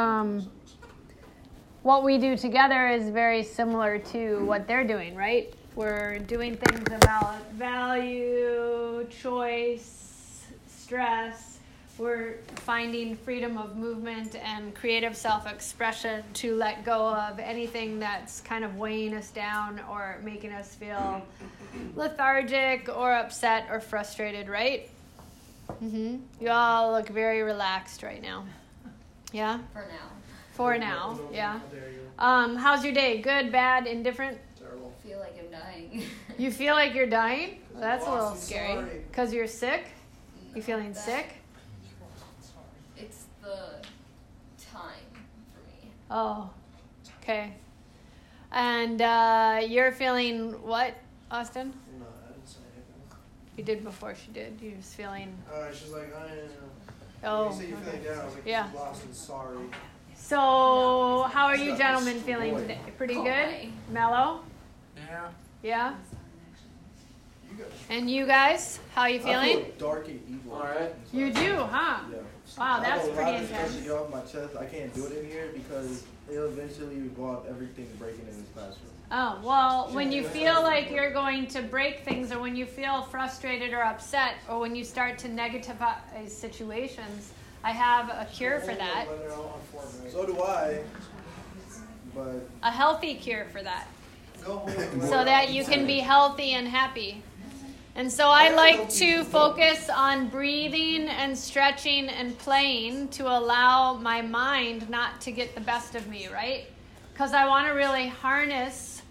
um, what we do together is very similar to what they're doing, right? We're doing things about value, choice, stress. We're finding freedom of movement and creative self expression to let go of anything that's kind of weighing us down or making us feel lethargic or upset or frustrated, right? Mm-hmm. You all look very relaxed right now. Yeah? For now. For now, yeah. Um, how's your day? Good, bad, indifferent? Terrible. I feel like I'm dying. You feel like you're dying? Well, that's a little scary. Because you're sick? You feeling That- sick? It's the time for me. Oh, okay. And uh, you're feeling what, Austin? No, I didn't say anything. You did before she did. You're just feeling. Uh, she's like, I am. Oh, you said you okay. feeling down. I was like, Yeah. lost and sorry. So, how are you gentlemen feeling today? Pretty Oh, good? my. Mellow? Yeah. Yeah? You. And you guys? How are you I feeling? feel dark and evil. Alright. You do, huh? Yeah. Wow, that's have a pretty lot of stuff intense. to get off my chest. I can't do it in here because it'll eventually involve everything breaking in this classroom. Oh, well, when you feel like you're going to break things, or when you feel frustrated or upset, or when you start to negativize situations, I have a cure for that. When they're all on Fortnite. So do I. But A healthy cure for that. So that you can be healthy and happy. And so I like to focus on breathing and stretching and playing to allow my mind not to get the best of me, right? Because I want to really harness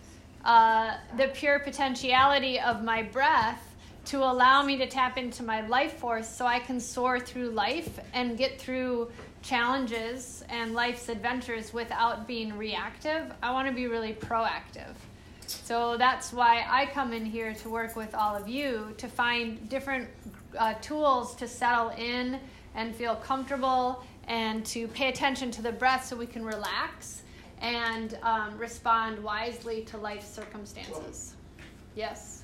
uh, the pure potentiality of my breath to allow me to tap into my life force so I can soar through life and get through challenges and life's adventures without being reactive. I want to be really proactive. So that's why I come in here to work with all of you to find different uh, tools to settle in and feel comfortable and to pay attention to the breath so we can relax and um, respond wisely to life circumstances. Yes.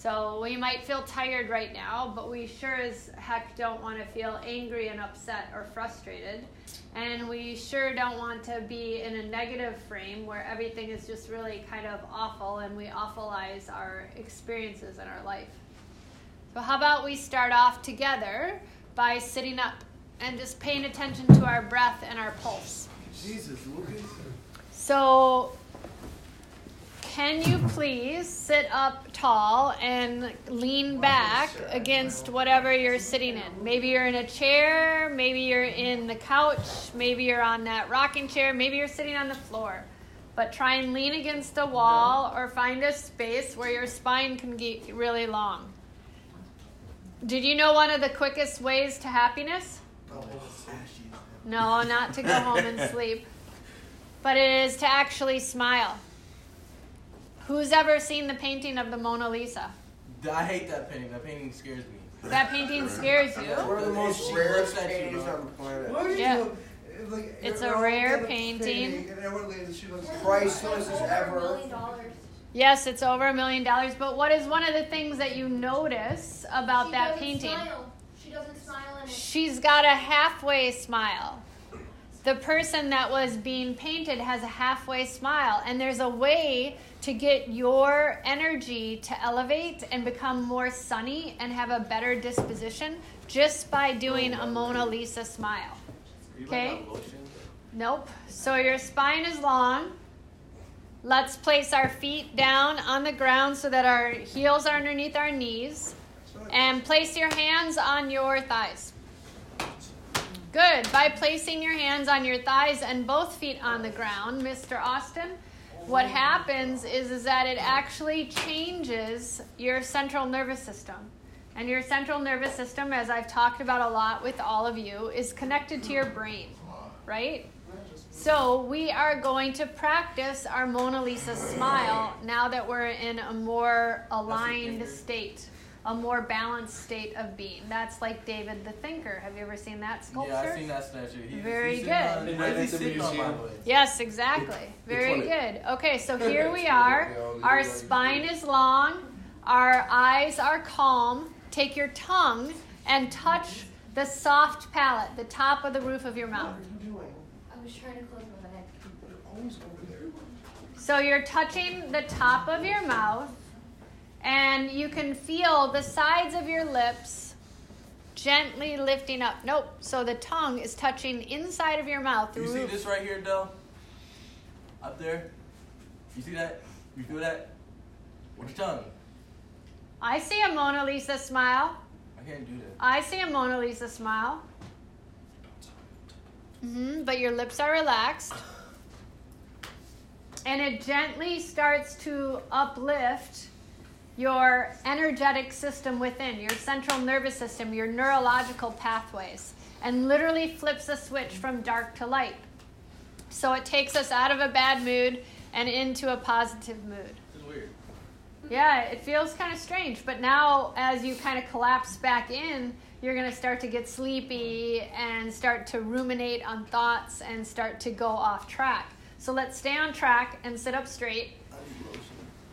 So we might feel tired right now, but we sure as heck don't want to feel angry and upset or frustrated. And we sure don't want to be in a negative frame where everything is just really kind of awful and we awfulize our experiences in our life. So, how about we start off together by sitting up and just paying attention to our breath and our pulse? Jesus, Lucas. So, can you please sit up tall and lean back against whatever you're sitting in? Maybe you're in a chair, maybe you're in the couch, maybe you're on that rocking chair, maybe you're sitting on the floor. But try and lean against a wall or find a space where your spine can get really long. Did you know one of the quickest ways to happiness? No, not to go home and sleep, but it is to actually smile. Who's ever seen the painting of the Mona Lisa? I hate that painting. That painting scares me. That painting scares One you. of the most She rare looks you, paintings bro. on the planet. What are you Yeah. doing? Like, It's a rare together painting. And she looks Priceless as ever. Yes, it's over a million dollars, but what is one of the things that you notice about she that doesn't painting? Smile. She doesn't smile in it. She's got a halfway smile. The person that was being painted has a halfway smile, and there's a way to get your energy to elevate and become more sunny and have a better disposition just by doing a Mona Lisa smile. Okay. like that lotion? Nope. So your spine is long. Let's place our feet down on the ground so that our heels are underneath our knees. And place your hands on your thighs. Good. By placing your hands on your thighs and both feet on the ground, Mr. Austin, what happens is, is that it actually changes your central nervous system. And your central nervous system, as I've talked about a lot with all of you, is connected to your brain, right? So we are going to practice our Mona Lisa smile now that we're in a more aligned state, a more balanced state of being. That's like David the Thinker. Have you ever seen that sculpture? Yeah, I've seen that statue. He's, Very he's good. Sitting on, why is the sitting on, by museum. Yes, exactly. Very funny. good. Okay, so here we are. Our spine is long, our eyes are calm. Take your tongue and touch the soft palate, the top of the roof of your mouth. What are you doing? I was was trying to close my neck. Always over there. So you're touching the top of your mouth, and you can feel the sides of your lips gently lifting up. Nope. So the tongue is touching inside of your mouth. You see this right here, Dell? Up there? You see that? You feel that? What's your tongue. I see a Mona Lisa smile. I can't do that. I see a Mona Lisa smile. hmm but your lips are relaxed. And it gently starts to uplift your energetic system within, your central nervous system, your neurological pathways, and literally flips a switch from dark to light. So it takes us out of a bad mood and into a positive mood. Weird. Yeah, it feels kind of strange, but now as you kind of collapse back in, you're going to start to get sleepy and start to ruminate on thoughts and start to go off track. So let's stay on track and sit up straight.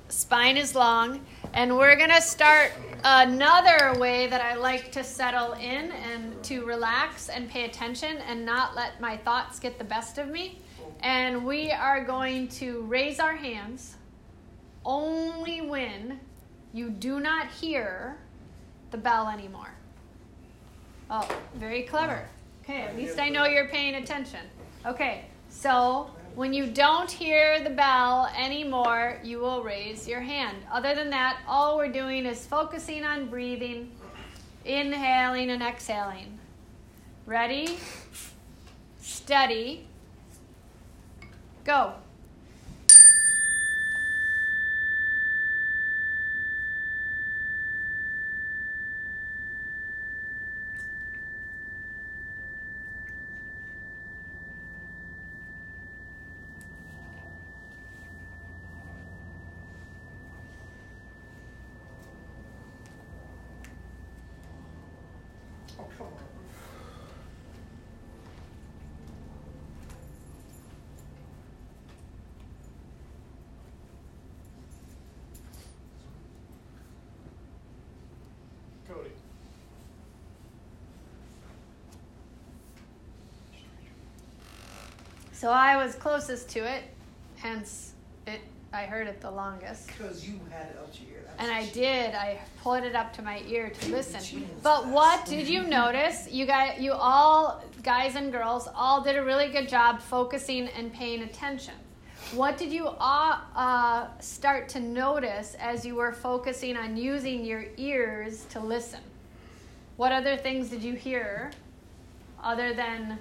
Spine is long, and we're going to start another way that I like to settle in and to relax and pay attention and not let my thoughts get the best of me. And we are going to raise our hands only when you do not hear the bell anymore. Oh, very clever. Okay, at least I know you're paying attention. Okay, so when you don't hear the bell anymore, you will raise your hand. Other than that, all we're doing is focusing on breathing, inhaling and exhaling. Ready? Steady. Go. So I was closest to it, hence. I heard it the longest. Because you had it up to your ear. And I did. I pulled it up to my ear to listen. But what did you notice? You guys, you all, guys and girls, all did a really good job focusing and paying attention. What did you all uh, start to notice as you were focusing on using your ears to listen? What other things did you hear other than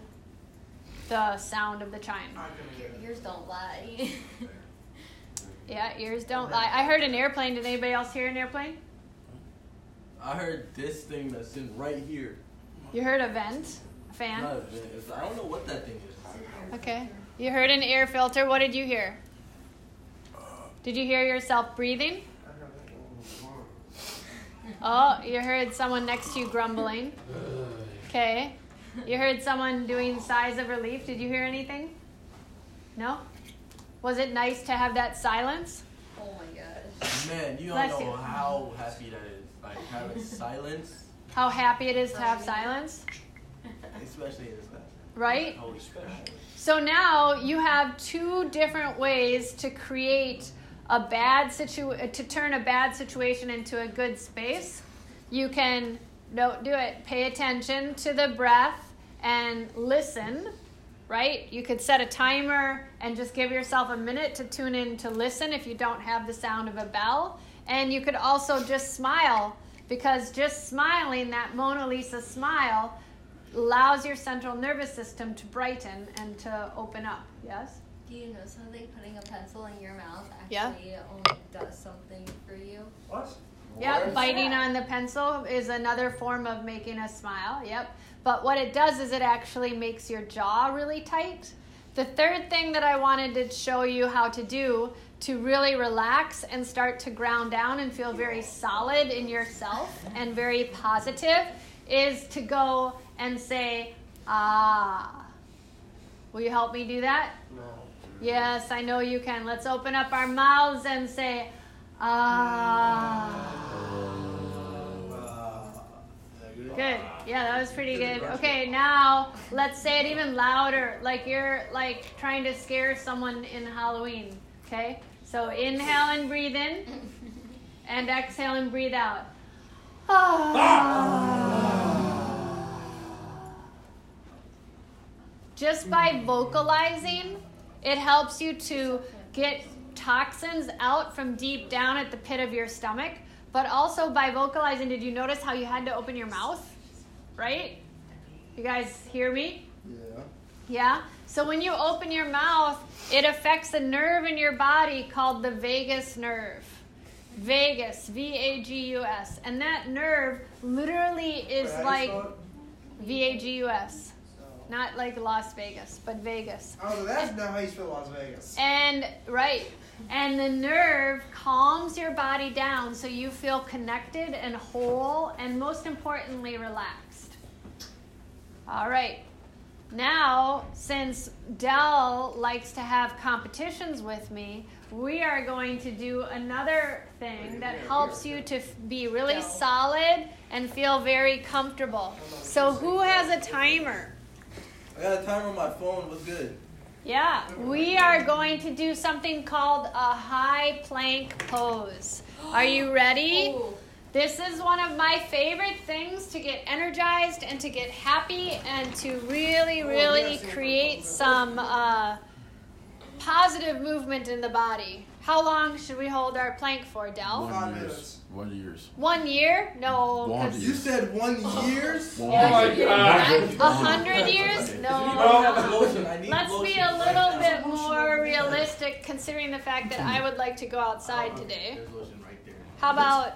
the sound of the chime? Your ears don't lie. Yeah, ears don't lie. I heard an airplane. Did anybody else hear an airplane? I heard this thing that's in right here. You heard a vent, a fan. Not a vent. It's- I don't know what that thing is. Okay. You heard an air filter. What did you hear? Did you hear yourself breathing? Oh, you heard someone next to you grumbling. Okay. You heard someone doing sighs of relief. Did you hear anything? No? Was it nice to have that silence? oh my gosh. Man, you don't Bless know you. how happy that is. Like having silence, How happy it is to have silence, especially in this class. right? Oh, Holy special. So now you have two different ways to create a bad situ to turn a bad situation into a good space. You can don't do it. Pay attention to the breath and listen. Right? You could set a timer and just give yourself a minute to tune in to listen if you don't have the sound of a bell. And you could also just smile because just smiling, that Mona Lisa smile, allows your central nervous system to brighten and to open up. Yes? Do you know something? Putting a pencil in your mouth Yeah. actually only does something for you. What? Yep, biting on the pencil is another form of making a smile. Yep. But what it does is it actually makes your jaw really tight. The third thing that I wanted to show you how to do to really relax and start to ground down and feel very solid in yourself and very positive is to go and say, ah. Will you help me do that? No. Yes, I know you can. Let's open up our mouths and say, ah. Good? Good. Yeah, that was pretty good. Okay, now let's say it even louder, like you're like trying to scare someone in Halloween. Okay, so inhale and breathe in, and exhale and breathe out. Just by vocalizing, it helps you to get toxins out from deep down at the pit of your stomach. But also by vocalizing, did you notice how you had to open your mouth? Right? You guys hear me? Yeah. Yeah? So when you open your mouth, it affects a nerve in your body called the vagus nerve. Vagus, V A G U S. And that nerve literally is Wait, how do you like V A G U S. Not like Las Vegas, but Vegas. Oh, that's not how you spell Las Vegas. And right. And the nerve calms your body down so you feel connected and whole and most importantly relaxed. All right. Now, since Dell likes to have competitions with me, we are going to do another thing that helps you to be really solid and feel very comfortable. So, who has a timer? I got a timer on my phone. What's good? Yeah, we are going to do something called a high plank pose. Are you ready? Ooh. This is one of my favorite things to get energized and to get happy and to really, really create some uh, positive movement in the body. How long should we hold our plank for, Del? One years. Minutes. One years. One year? No. One 'cause- You said one oh years? One Yeah, year. you're A hundred years? No. I need lotion. I need Let's be a little bit more realistic considering the fact that I would like to go outside uh, today. Right there. How about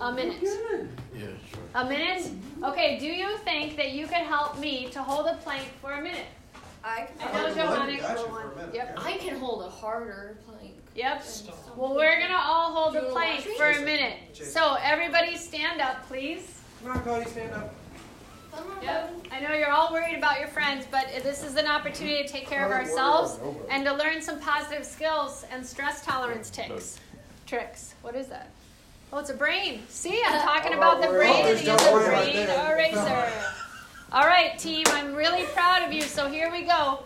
a minute? Yeah, sure. A minute? Okay, do you think that you could help me to hold a plank for a minute? I I can, know Hold Johanna can actually, a one. Yep. I can hold a harder plank. Yep. Well, we're gonna all hold Do a you plank for a minute. So everybody stand up, please. Come on, Cody, stand up. Yep. I know you're all worried about your friends, but this is an opportunity to take care of ourselves and to learn some positive skills and stress tolerance ticks. Tricks. What is that? Oh, it's a brain. See, I'm talking about the oh, brain. there's It is no a brain right brain there. eraser. All right, team. I'm really proud of you. So here we go.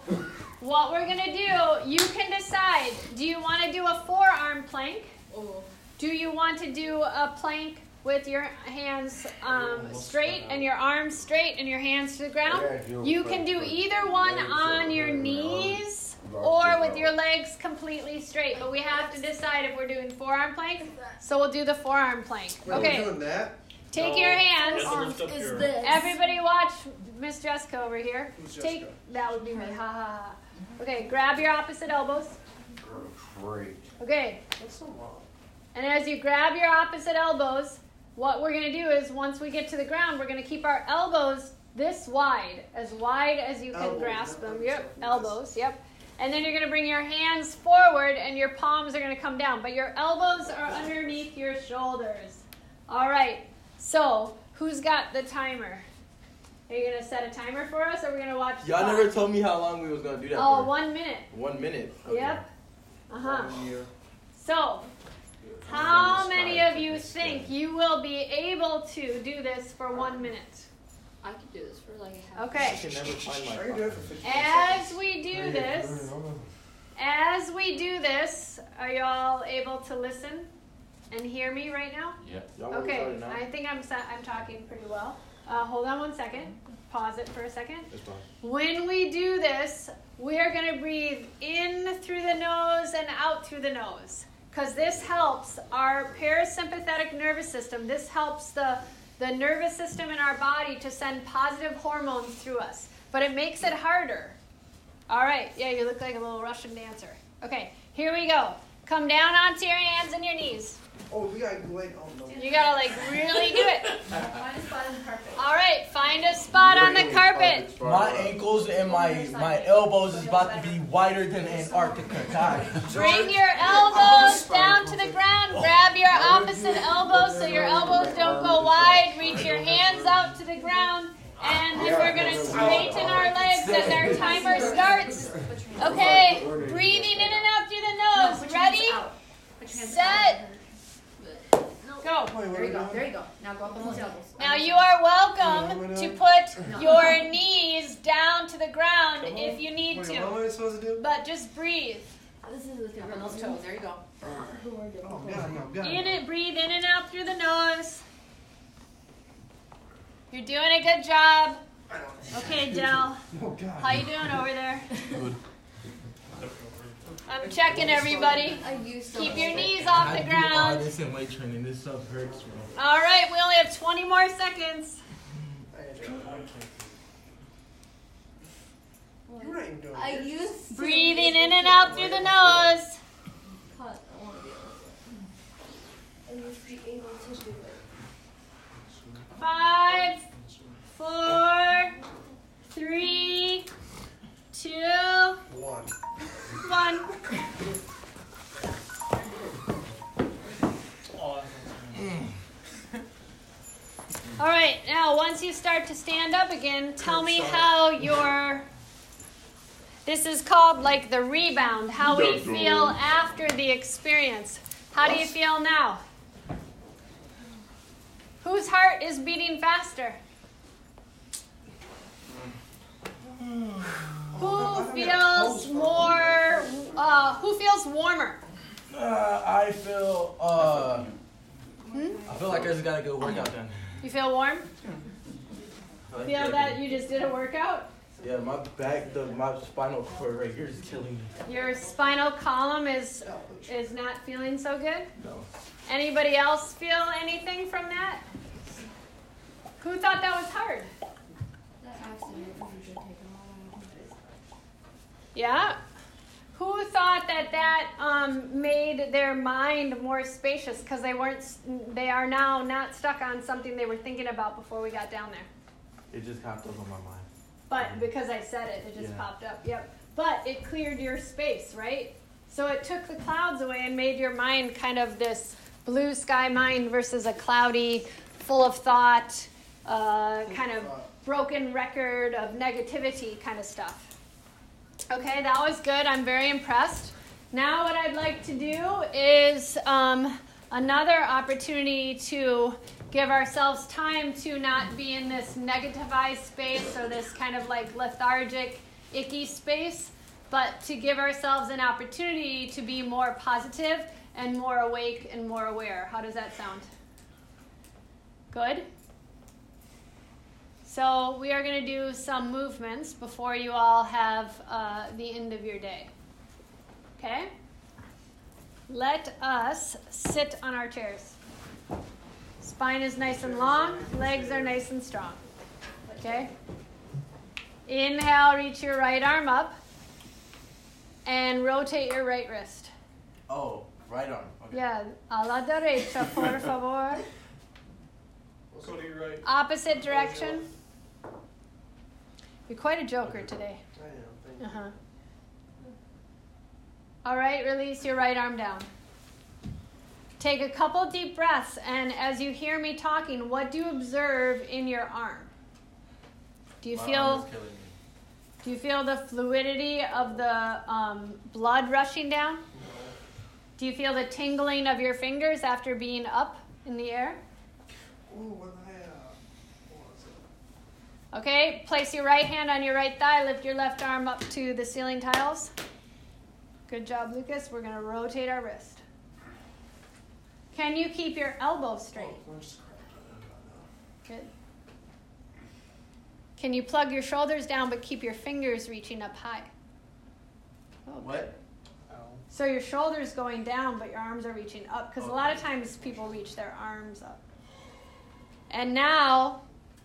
What we're gonna do, you can decide. Do you want to do a forearm plank? Oh, Do you want to do a plank with your hands um, straight and your arms straight and your hands to the ground? You can do either one on your knees or with your legs completely straight, but we have to decide if we're doing forearm plank. So we'll do the forearm plank. Wait, we're Okay, doing that? take your hands. Everybody watch Miss Jessica over here. Take that would be me. Ha ha ha. Okay, grab your opposite elbows. Great. Okay, What's so wrong? And as you grab your opposite elbows, what we're going to do is once we get to the ground, we're going to keep our elbows this wide, as wide as you can Elbows, grasp them. Yep, elbows, yep. And then you're going to bring your hands forward and your palms are going to come down, but your elbows are underneath your shoulders. All right, so who's got the timer? Are you going to set a timer for us or are we going to watch? Y'all never told me how long we was gonna do that Oh, for. one minute. One minute. Okay. Yep. Uh huh. So, how many of you think you will be able to do this for one minute? I could do this for like a half. Okay. I can never find my I can do it for 50 As we do this, as we do this, are y'all able to listen and hear me right now? Yeah. Okay, start it now? I think I'm sa- I'm talking pretty well. Uh, hold on one second. Pause it for a second. When we do this, we are going to breathe in through the nose and out through the nose. Because this helps our parasympathetic nervous system. This helps the, the nervous system in our body to send positive hormones through us. But it makes it harder. All right, yeah, you look like a little Russian dancer. Okay, here we go. Come down onto your hands and your knees. Oh, we gotta go like, oh no. You gotta like really do it. Find a spot on the carpet. All right, find a spot on the carpet. My ankles and my my elbows is about to be wider than Antarctica. God. Bring your elbows down to the ground. Grab your opposite elbows so your elbows don't go wide. Reach your hands out to the ground. And then we're going to straighten our legs as our timer starts. Okay, breathing in and out through the nose. Ready? Set. Go. Wait, There you go. There you go. Now go up on those elbows. Now you are welcome to put your knees down to the ground if you need Wait, what to, am I supposed to do? but just breathe. This is with your Up on those toes. There you go. Oh, God, no, God. In it, breathe in and out through the nose. You're doing a good job. Okay, Dell. Oh, God. How you doing over there? Good. I'm checking everybody. I used to Keep your knees off the all ground. this in weight training. This stuff hurts, bro. All right, we only have 20 more seconds. You're not even doing I it. used to Breathing in and out through the nose. cut. I want be able to. I used to be able to do it. Five, four, three, two, One. one. All right, now once you start to stand up again, tell me how your. This is called like the rebound, how we feel after the experience. How do you feel now? Whose heart is beating faster? Who feels more? Uh, who feels warmer? Uh, I feel, uh, I feel like I just got a good workout done. You feel warm? Feel that you just did a workout? yeah, my back, the, my spinal cord right here is killing me. Your spinal column is is not feeling so good. No. Anybody else feel anything from that? Who thought that was hard? That accident should take a while. Yeah. Who thought that that um, made their mind more spacious because they weren't? They are now not stuck on something they were thinking about before we got down there. It just popped up on my mind. But because I said it, it just Yeah. popped up. Yep. But it cleared your space, right? So it took the clouds away and made your mind kind of this blue sky mind versus a cloudy, full of thought, uh, kind of broken record of negativity kind of stuff. Okay, that was good. I'm very impressed. Now, what I'd like to do is um, another opportunity to give ourselves time to not be in this negativized space or this kind of like lethargic, icky space, but to give ourselves an opportunity to be more positive and more awake and more aware. How does that sound? Good? So, we are going to do some movements before you all have uh, the end of your day. Okay? Let us sit on our chairs. Spine is nice and long, legs are nice and strong. Okay? Inhale, reach your right arm up and rotate your right wrist. Oh, right arm. Okay. Yeah, a la derecha, por favor. Go to your right. Opposite direction. You're quite a joker today. I am. Thank Uh huh. All right, release your right arm down. Take a couple deep breaths, and as you hear me talking, what do you observe in your arm? Do you My feel arm is killing me. do you feel the fluidity of the um, blood rushing down? Do you feel the tingling of your fingers after being up in the air? you. Ooh, what I uh, what was it? Okay, place your right hand on your right thigh, lift your left arm up to the ceiling tiles. Good job, Lucas. We're going to rotate our wrist. Can you keep your elbow straight? Oh, I'm just cracked. Good. Can you plug your shoulders down but keep your fingers reaching up high? Oh. What? So your shoulders going down but your arms are reaching up because a lot of times people reach their arms up. And now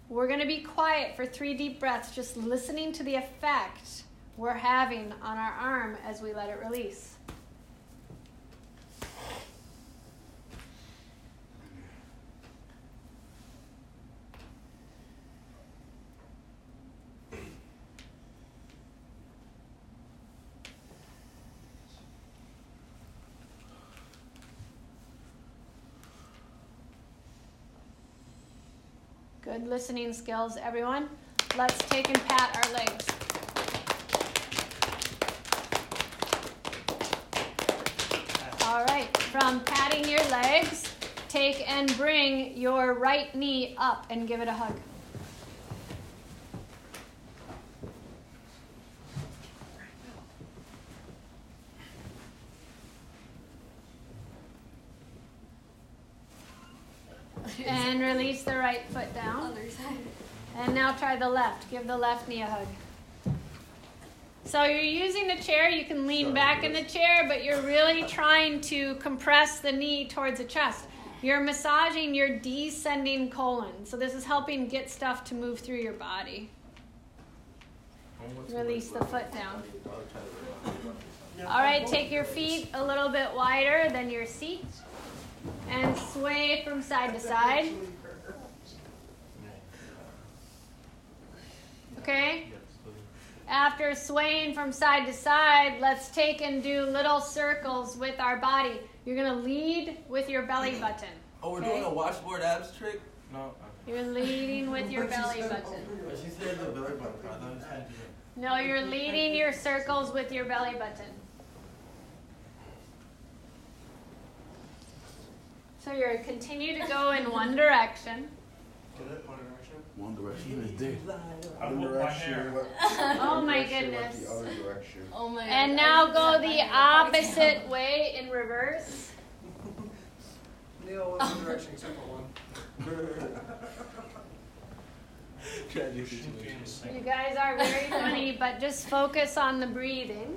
we're going to be quiet for three deep breaths, just listening to the effect we're having on our arm as we let it release. Good listening skills, everyone. Let's take and pat our legs. All right, from patting your legs, take and bring your right knee up and give it a hug. And release the right foot down. Other side. And now try the left. Give the left knee a hug. So you're using the chair. You can lean back in the chair, but you're really trying to compress the knee towards the chest. You're massaging your descending colon. So this is helping get stuff to move through your body. Release the foot down. All right, take your feet a little bit wider than your seat and sway from side to side. Okay? After swaying from side to side, let's take and do little circles with our body. You're going to lead with your belly button. Oh, we're Okay. doing a washboard abs trick? No. You're leading with your belly said button. Oh, she said the belly button. I thought it was kind of No, you're leading your circles with your belly button. So you're continue to go in one direction. One direction is there. One direction. Oh my goodness. The other direction. Oh my And now go the opposite way in reverse. Neil, one direction except for one. You guys are very funny, but just focus on the breathing.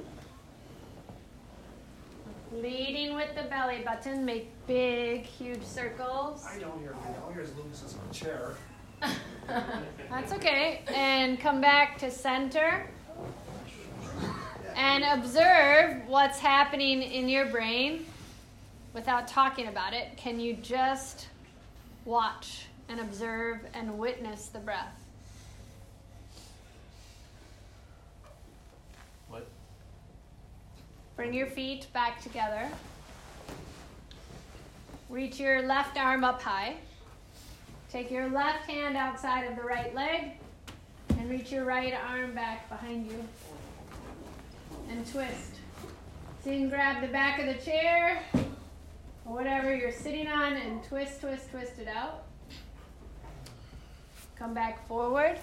Leading with the belly button, make big, huge circles. I don't hear Neil. All I hear is Lucas is on a chair. That's okay. And come back to center. And observe what's happening in your brain without talking about it. Can you just watch and observe and witness the breath? What? Bring your feet back together. Reach your left arm up high. Take your left hand outside of the right leg and reach your right arm back behind you. And twist. So you can grab the back of the chair or whatever you're sitting on and twist, twist, twist it out. Come back forward.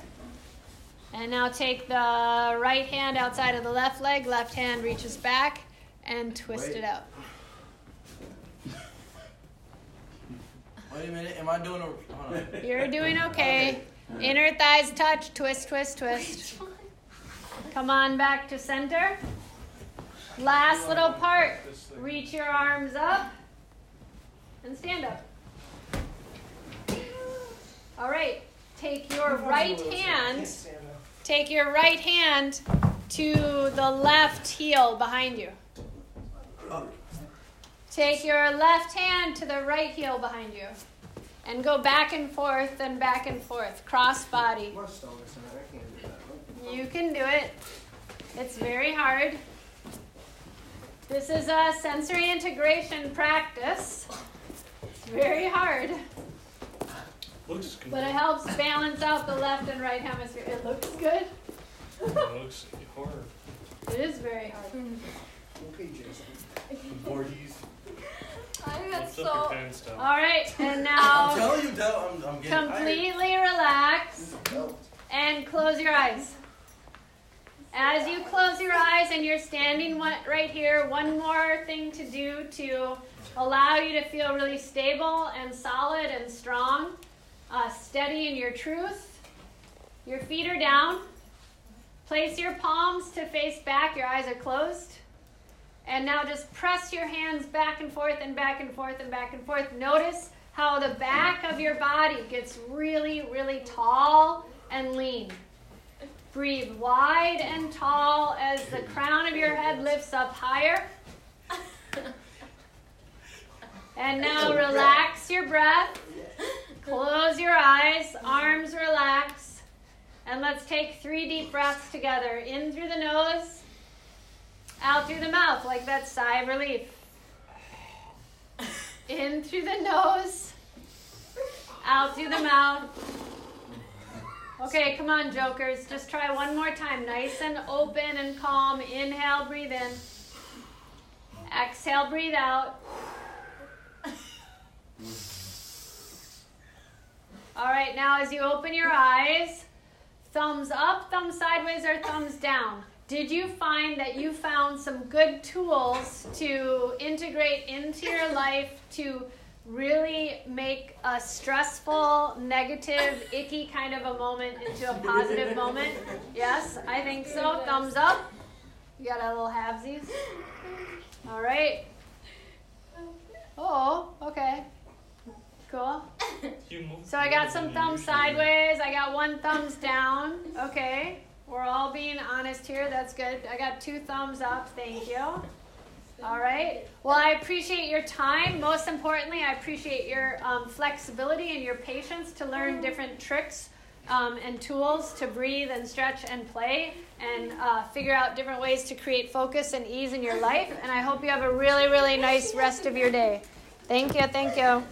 And now take the right hand outside of the left leg, left hand reaches back, and twist Wait. it out. Wait a minute. Am I doing a. Hold on. You're doing okay. Inner thighs touch, twist, twist, twist. Come on back to center. Last little part. Reach your arms up and stand up. All right. Take your right hand. Take your right hand to the left heel behind you. Take your left hand to the right heel behind you. And go back and forth and back and forth. Cross body. My stomach's in it. I can't do that. You can do it. It's very hard. This is a sensory integration practice. It's very hard, Looks good. but it helps balance out the left and right hemisphere. It looks good. It looks hard. It is very hard. Okay, Jason. Voorhees. I got Lift up your so. All right, and now. I'm now telling you, Del, I'm, I'm getting tired. completely relax and close your eyes. As you close your eyes and you're standing one- right here, one more thing to do to allow you to feel really stable and solid and strong, uh, steady in your truth. Your feet are down. Place your palms to face back, your eyes are closed. And now just press your hands back and forth and back and forth and back and forth. Notice how the back of your body gets really, really tall and lean. Breathe wide and tall as the crown of your head lifts up higher. And now oh, relax your breath. Close your eyes, arms relax. And let's take three deep breaths together. In through the nose, out through the mouth, like that sigh of relief. In through the nose, out through the mouth. Okay, come on, jokers. Just try one more time. Nice and open and calm. Inhale, breathe in. Exhale, breathe out. All right, now as you open your eyes, thumbs up, thumbs sideways, or thumbs down. Did you find that you found some good tools to integrate into your life to really make a stressful, negative, icky kind of a moment into a positive moment? Yes, I think so. Thumbs up. You got a little halvesies. All right. Oh, okay. Cool. So I got some thumbs sideways. I got one thumbs down. Okay. We're all being honest here. That's good. I got two thumbs up. Thank you. All right. Well, I appreciate your time. Most importantly, I appreciate your um, flexibility and your patience to learn different tricks um, and tools to breathe and stretch and play and uh, figure out different ways to create focus and ease in your life. And I hope you have a really, really nice rest of your day. Thank you. Thank you.